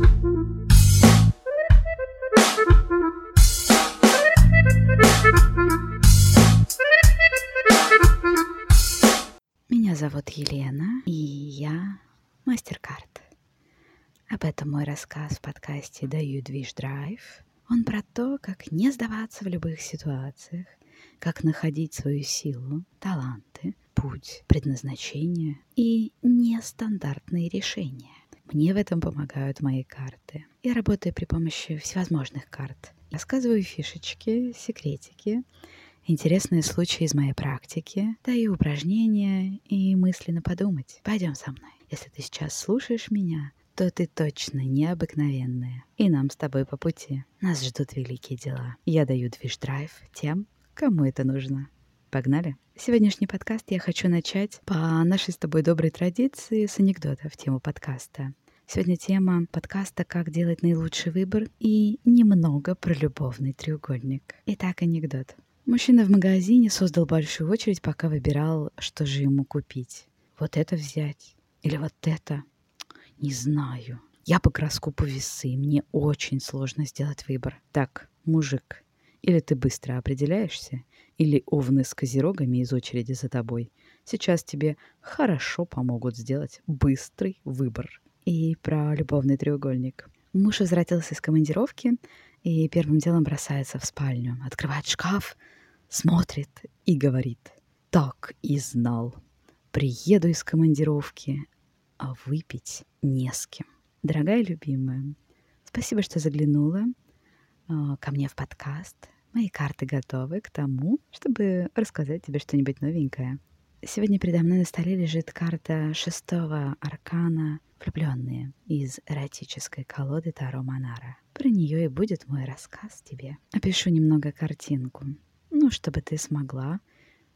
Меня зовут Елена, и я мастер-карт. Об этом мой рассказ в подкасте «Даю движ драйв». Он про то, как не сдаваться в любых ситуациях, как находить свою силу, таланты, путь, предназначение и нестандартные решения. Мне в этом помогают мои карты. Я работаю при помощи всевозможных карт. Рассказываю фишечки, секретики, интересные случаи из моей практики, даю упражнения и мысленно подумать. Пойдем со мной. Если ты сейчас слушаешь меня, то ты точно необыкновенная. И нам с тобой по пути. Нас ждут великие дела. Я даю движ-драйв тем, кому это нужно. Погнали! Сегодняшний подкаст я хочу начать по нашей с тобой доброй традиции с анекдота в тему подкаста. Сегодня тема подкаста «Как делать наилучший выбор» и немного про любовный треугольник. Итак, анекдот. Мужчина в магазине создал большую очередь, пока выбирал, что же ему купить. Вот это взять или вот это? Не знаю. Я по гороскопу весы, мне очень сложно сделать выбор. Так, мужик, или ты быстро определяешься, или овны с козерогами из очереди за тобой сейчас тебе хорошо помогут сделать быстрый выбор. И про любовный треугольник. Муж возвратился из командировки и первым делом бросается в спальню, открывает шкаф, смотрит и говорит, так и знал. Приеду из командировки, а выпить не с кем. Дорогая любимая, спасибо, что заглянула а, ко мне в подкаст. Мои карты готовы к тому, чтобы рассказать тебе что-нибудь новенькое. Сегодня передо мной на столе лежит карта шестого аркана «Влюбленные» из эротической колоды Таро Монара. Про нее и будет мой рассказ тебе. Опишу немного картинку, ну, чтобы ты смогла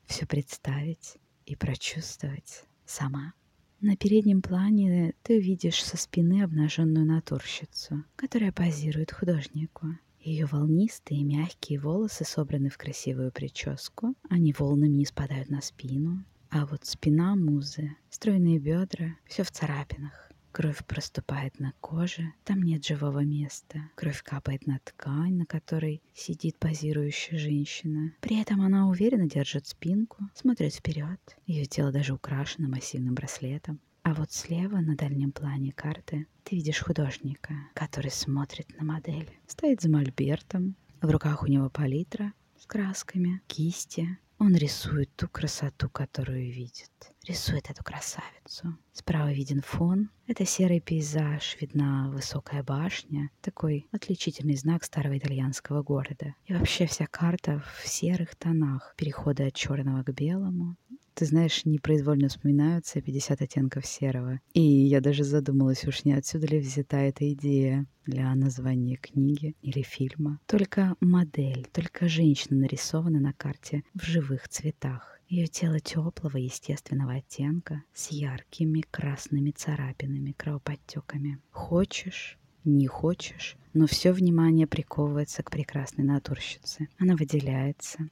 все представить и прочувствовать сама. На переднем плане ты увидишь со спины обнаженную натурщицу, которая позирует художнику. Ее волнистые мягкие волосы собраны в красивую прическу, они волнами не спадают на спину, а вот спина музы, стройные бедра, все в царапинах. Кровь проступает на коже, там нет живого места. Кровь капает на ткань, на которой сидит позирующая женщина. При этом она уверенно держит спинку, смотрит вперед. Ее тело даже украшено массивным браслетом. А вот слева на дальнем плане карты ты видишь художника, который смотрит на модель. Стоит за мольбертом, в руках у него палитра с красками, кисти. Он рисует ту красоту, которую видит. Рисует эту красавицу. Справа виден фон. Это серый пейзаж, видна высокая башня. Такой отличительный знак старого итальянского города. И вообще вся карта в серых тонах. Переходы от черного к белому. Ты знаешь, непроизвольно вспоминаются 50 оттенков серого. И я даже задумалась, уж не отсюда ли взята эта идея для названия книги или фильма. Только модель, только женщина нарисована на карте в живых цветах. Ее тело теплого, естественного оттенка с яркими красными царапинами, кровоподтеками. Хочешь, не хочешь, но все внимание приковывается к прекрасной натурщице. Она выделяется,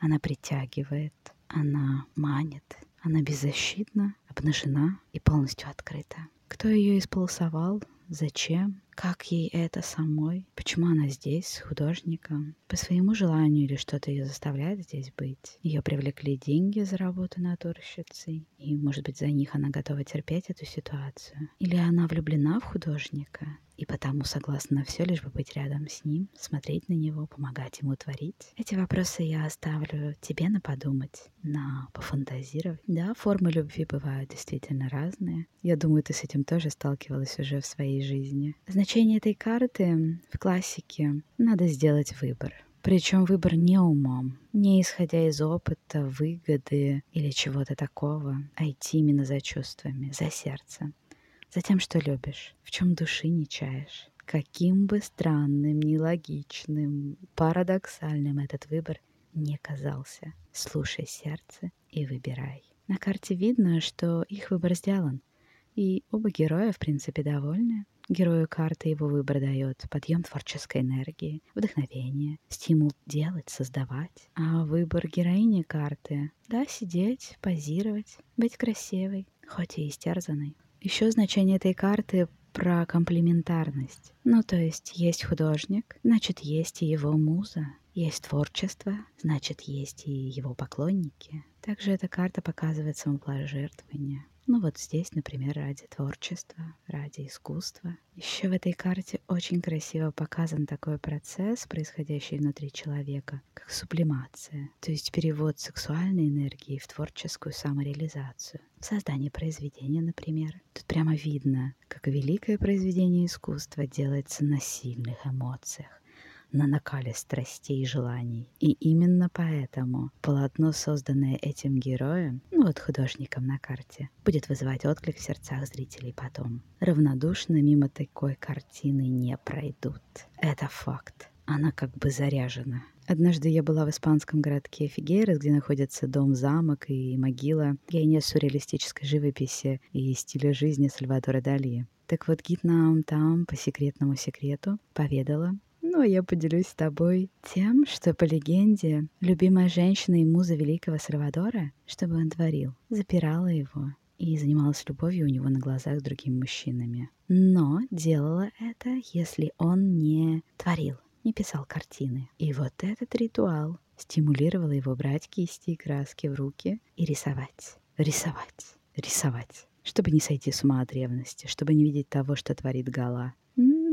она притягивает, она манит, она беззащитна, обнажена и полностью открыта. Кто ее исполосовал? Зачем? Как ей это самой? Почему она здесь с художником? По своему желанию или что-то ее заставляет здесь быть? Ее привлекли деньги за работу натурщицей, и, может быть, за них она готова терпеть эту ситуацию? Или она влюблена в художника и потому согласна на все, лишь бы быть рядом с ним, смотреть на него, помогать ему творить. Эти вопросы я оставлю тебе на подумать, на пофантазировать. Да, формы любви бывают действительно разные. Я думаю, ты с этим тоже сталкивалась уже в своей жизни. Значение этой карты в классике надо сделать выбор. Причем выбор не умом, не исходя из опыта, выгоды или чего-то такого, а идти именно за чувствами, за сердцем за тем, что любишь, в чем души не чаешь. Каким бы странным, нелогичным, парадоксальным этот выбор не казался, слушай сердце и выбирай. На карте видно, что их выбор сделан, и оба героя, в принципе, довольны. Герою карты его выбор дает подъем творческой энергии, вдохновение, стимул делать, создавать. А выбор героини карты — да, сидеть, позировать, быть красивой, хоть и истерзанной. Еще значение этой карты про комплементарность. Ну, то есть есть художник, значит, есть и его муза. Есть творчество, значит, есть и его поклонники. Также эта карта показывает самопожертвование. Ну вот здесь, например, ради творчества, ради искусства. Еще в этой карте очень красиво показан такой процесс, происходящий внутри человека, как сублимация, то есть перевод сексуальной энергии в творческую самореализацию, в создании произведения, например. Тут прямо видно, как великое произведение искусства делается на сильных эмоциях, на накале страстей и желаний. И именно поэтому полотно, созданное этим героем, ну вот художником на карте, будет вызывать отклик в сердцах зрителей потом. Равнодушно мимо такой картины не пройдут. Это факт. Она как бы заряжена. Однажды я была в испанском городке Фигейрос, где находится дом-замок и могила гения сюрреалистической живописи и стиля жизни Сальвадора Дали. Так вот, гид нам там по секретному секрету поведала, а я поделюсь с тобой тем, что по легенде любимая женщина и муза великого Сальвадора, что бы он творил, запирала его и занималась любовью у него на глазах с другими мужчинами. Но делала это, если он не творил, не писал картины. И вот этот ритуал стимулировал его брать кисти и краски в руки и рисовать, рисовать, рисовать, чтобы не сойти с ума от ревности, чтобы не видеть того, что творит Гала,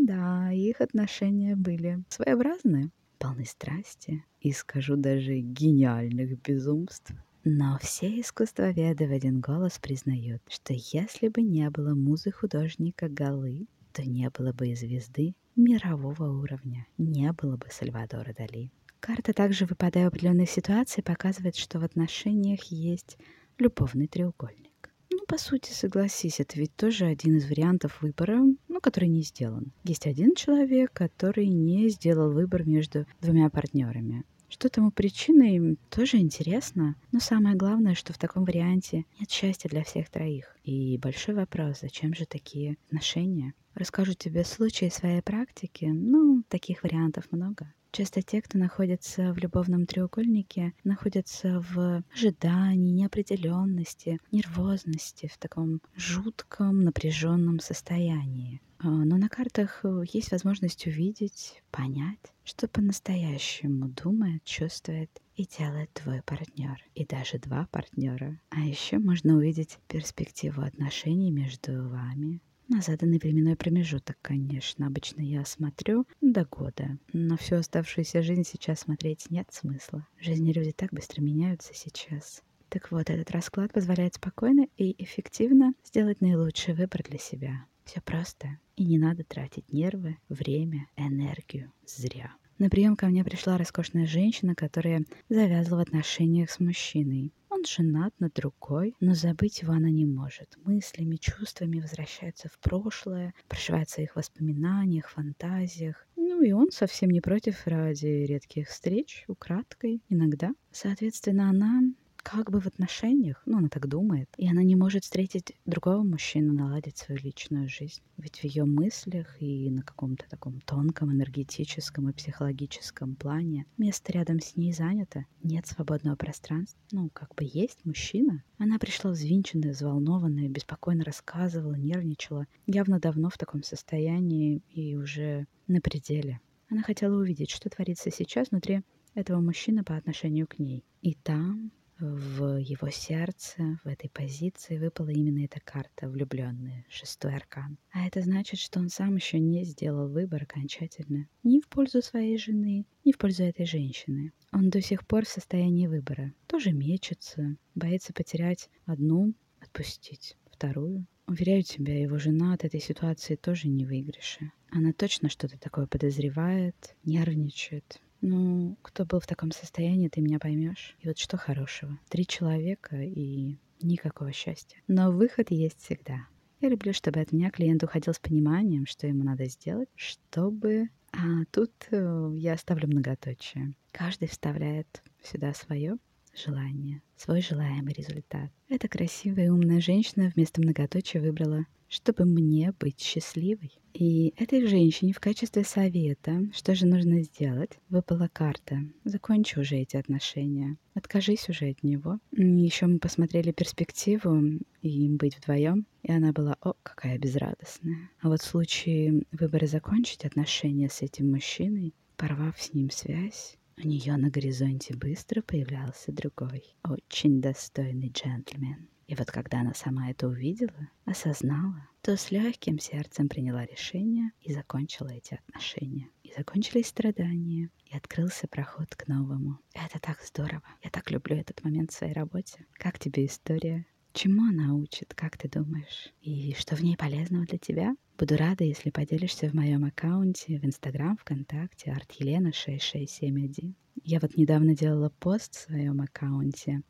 да, их отношения были своеобразные, полны страсти и, скажу даже, гениальных безумств. Но все искусствоведы в один голос признают, что если бы не было музы художника Галы, то не было бы и звезды мирового уровня, не было бы Сальвадора Дали. Карта также, выпадая в определенной ситуации, показывает, что в отношениях есть любовный треугольник. Ну, по сути, согласись, это ведь тоже один из вариантов выбора, который не сделан. Есть один человек, который не сделал выбор между двумя партнерами. Что тому причиной, тоже интересно. Но самое главное, что в таком варианте нет счастья для всех троих. И большой вопрос, зачем же такие отношения? Расскажу тебе случаи своей практики. Ну, таких вариантов много. Часто те, кто находится в любовном треугольнике, находятся в ожидании, неопределенности, нервозности, в таком жутком, напряженном состоянии. А, но на картах э, есть возможность увидеть, понять, что по-настоящему думает, чувствует и делает твой партнер, и даже два партнера. А еще можно увидеть перспективу отношений между вами, на заданный временной промежуток, конечно. Обычно я смотрю до года. На всю оставшуюся жизнь сейчас смотреть нет смысла. Жизни люди так быстро меняются сейчас. Так вот, этот расклад позволяет спокойно и эффективно сделать наилучший выбор для себя. Все просто. И не надо тратить нервы, время, энергию зря. На прием ко мне пришла роскошная женщина, которая завязывала в отношениях с мужчиной. Женат на другой, но забыть его она не может. Мыслями, чувствами возвращается в прошлое, прошивается их воспоминаниях, фантазиях. Ну и он совсем не против ради редких встреч, украдкой, иногда. Соответственно, она как бы в отношениях, ну, она так думает, и она не может встретить другого мужчину, наладить свою личную жизнь. Ведь в ее мыслях и на каком-то таком тонком энергетическом и психологическом плане место рядом с ней занято, нет свободного пространства. Ну, как бы есть мужчина. Она пришла взвинченная, взволнованная, беспокойно рассказывала, нервничала, явно давно в таком состоянии и уже на пределе. Она хотела увидеть, что творится сейчас внутри этого мужчины по отношению к ней. И там, в его сердце, в этой позиции выпала именно эта карта влюбленная, шестой аркан. А это значит, что он сам еще не сделал выбор окончательно ни в пользу своей жены, ни в пользу этой женщины. Он до сих пор в состоянии выбора. Тоже мечется, боится потерять одну, отпустить вторую. Уверяю тебя, его жена от этой ситуации тоже не выигрыше. Она точно что-то такое подозревает, нервничает, ну, кто был в таком состоянии, ты меня поймешь. И вот что хорошего. Три человека и никакого счастья. Но выход есть всегда. Я люблю, чтобы от меня клиент уходил с пониманием, что ему надо сделать, чтобы... А тут э, я оставлю многоточие. Каждый вставляет сюда свое желание, свой желаемый результат. Эта красивая и умная женщина вместо многоточия выбрала чтобы мне быть счастливой. И этой женщине в качестве совета, что же нужно сделать, выпала карта. Закончи уже эти отношения. Откажись уже от него. Еще мы посмотрели перспективу им быть вдвоем, и она была, о, какая безрадостная. А вот в случае выбора закончить отношения с этим мужчиной, порвав с ним связь, у нее на горизонте быстро появлялся другой, очень достойный джентльмен. И вот когда она сама это увидела, осознала, то с легким сердцем приняла решение и закончила эти отношения. И закончились страдания, и открылся проход к новому. Это так здорово. Я так люблю этот момент в своей работе. Как тебе история? Чему она учит, как ты думаешь? И что в ней полезного для тебя? Буду рада, если поделишься в моем аккаунте в Инстаграм, ВКонтакте, артелена6671. Я вот недавно делала пост в своем аккаунте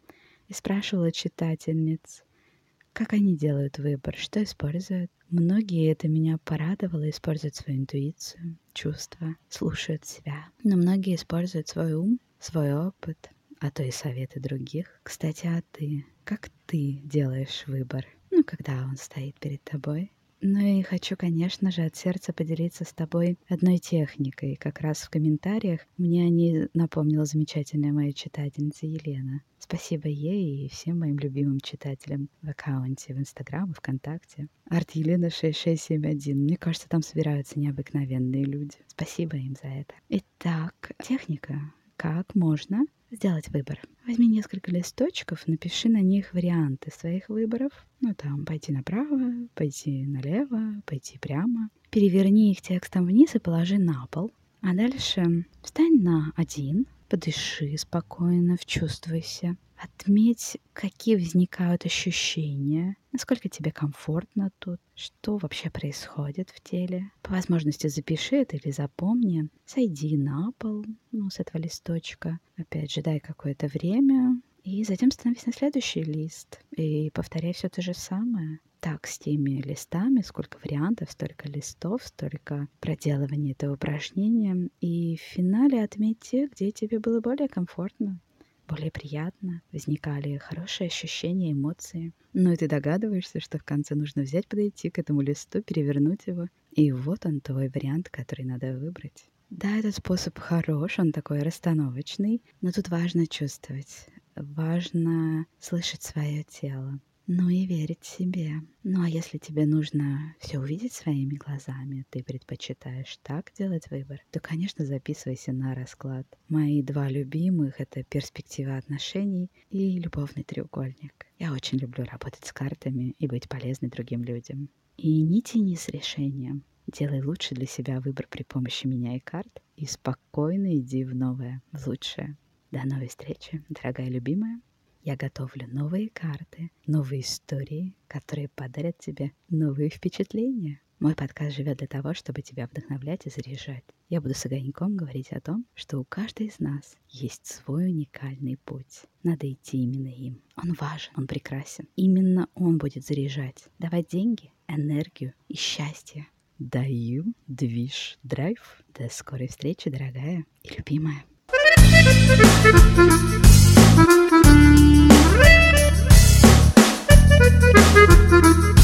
и спрашивала читательниц, как они делают выбор, что используют. Многие это меня порадовало, используют свою интуицию, чувства, слушают себя. Но многие используют свой ум, свой опыт, а то и советы других. Кстати, а ты? Как ты делаешь выбор? Ну, когда он стоит перед тобой? Ну и хочу, конечно же, от сердца поделиться с тобой одной техникой. Как раз в комментариях мне о ней напомнила замечательная моя читательница Елена. Спасибо ей и всем моим любимым читателям в аккаунте, в Инстаграм и ВКонтакте. Арт Елена 6671. Мне кажется, там собираются необыкновенные люди. Спасибо им за это. Итак, техника. Как можно сделать выбор. Возьми несколько листочков, напиши на них варианты своих выборов. Ну, там, пойти направо, пойти налево, пойти прямо. Переверни их текстом вниз и положи на пол. А дальше встань на один, подыши спокойно, вчувствуйся. Отметь, какие возникают ощущения, насколько тебе комфортно тут, что вообще происходит в теле. По возможности запиши это или запомни. Сойди на пол, ну, с этого листочка. Опять же, дай какое-то время, и затем становись на следующий лист и повторяй все то же самое. Так, с теми листами, сколько вариантов, столько листов, столько проделывания этого упражнения. И в финале отметь где тебе было более комфортно более приятно, возникали хорошие ощущения, эмоции. Ну и ты догадываешься, что в конце нужно взять, подойти к этому листу, перевернуть его. И вот он, твой вариант, который надо выбрать. Да, этот способ хорош, он такой расстановочный, но тут важно чувствовать, важно слышать свое тело. Ну и верить себе. Ну а если тебе нужно все увидеть своими глазами, ты предпочитаешь так делать выбор, то, конечно, записывайся на расклад. Мои два любимых — это перспектива отношений и любовный треугольник. Я очень люблю работать с картами и быть полезной другим людям. И не тяни с решением. Делай лучше для себя выбор при помощи меня и карт и спокойно иди в новое, в лучшее. До новой встречи, дорогая любимая. Я готовлю новые карты, новые истории, которые подарят тебе новые впечатления. Мой подкаст живет для того, чтобы тебя вдохновлять и заряжать. Я буду с огоньком говорить о том, что у каждой из нас есть свой уникальный путь. Надо идти именно им. Он важен, он прекрасен. Именно он будет заряжать, давать деньги, энергию и счастье. Даю движ драйв. До скорой встречи, дорогая и любимая. Thank you.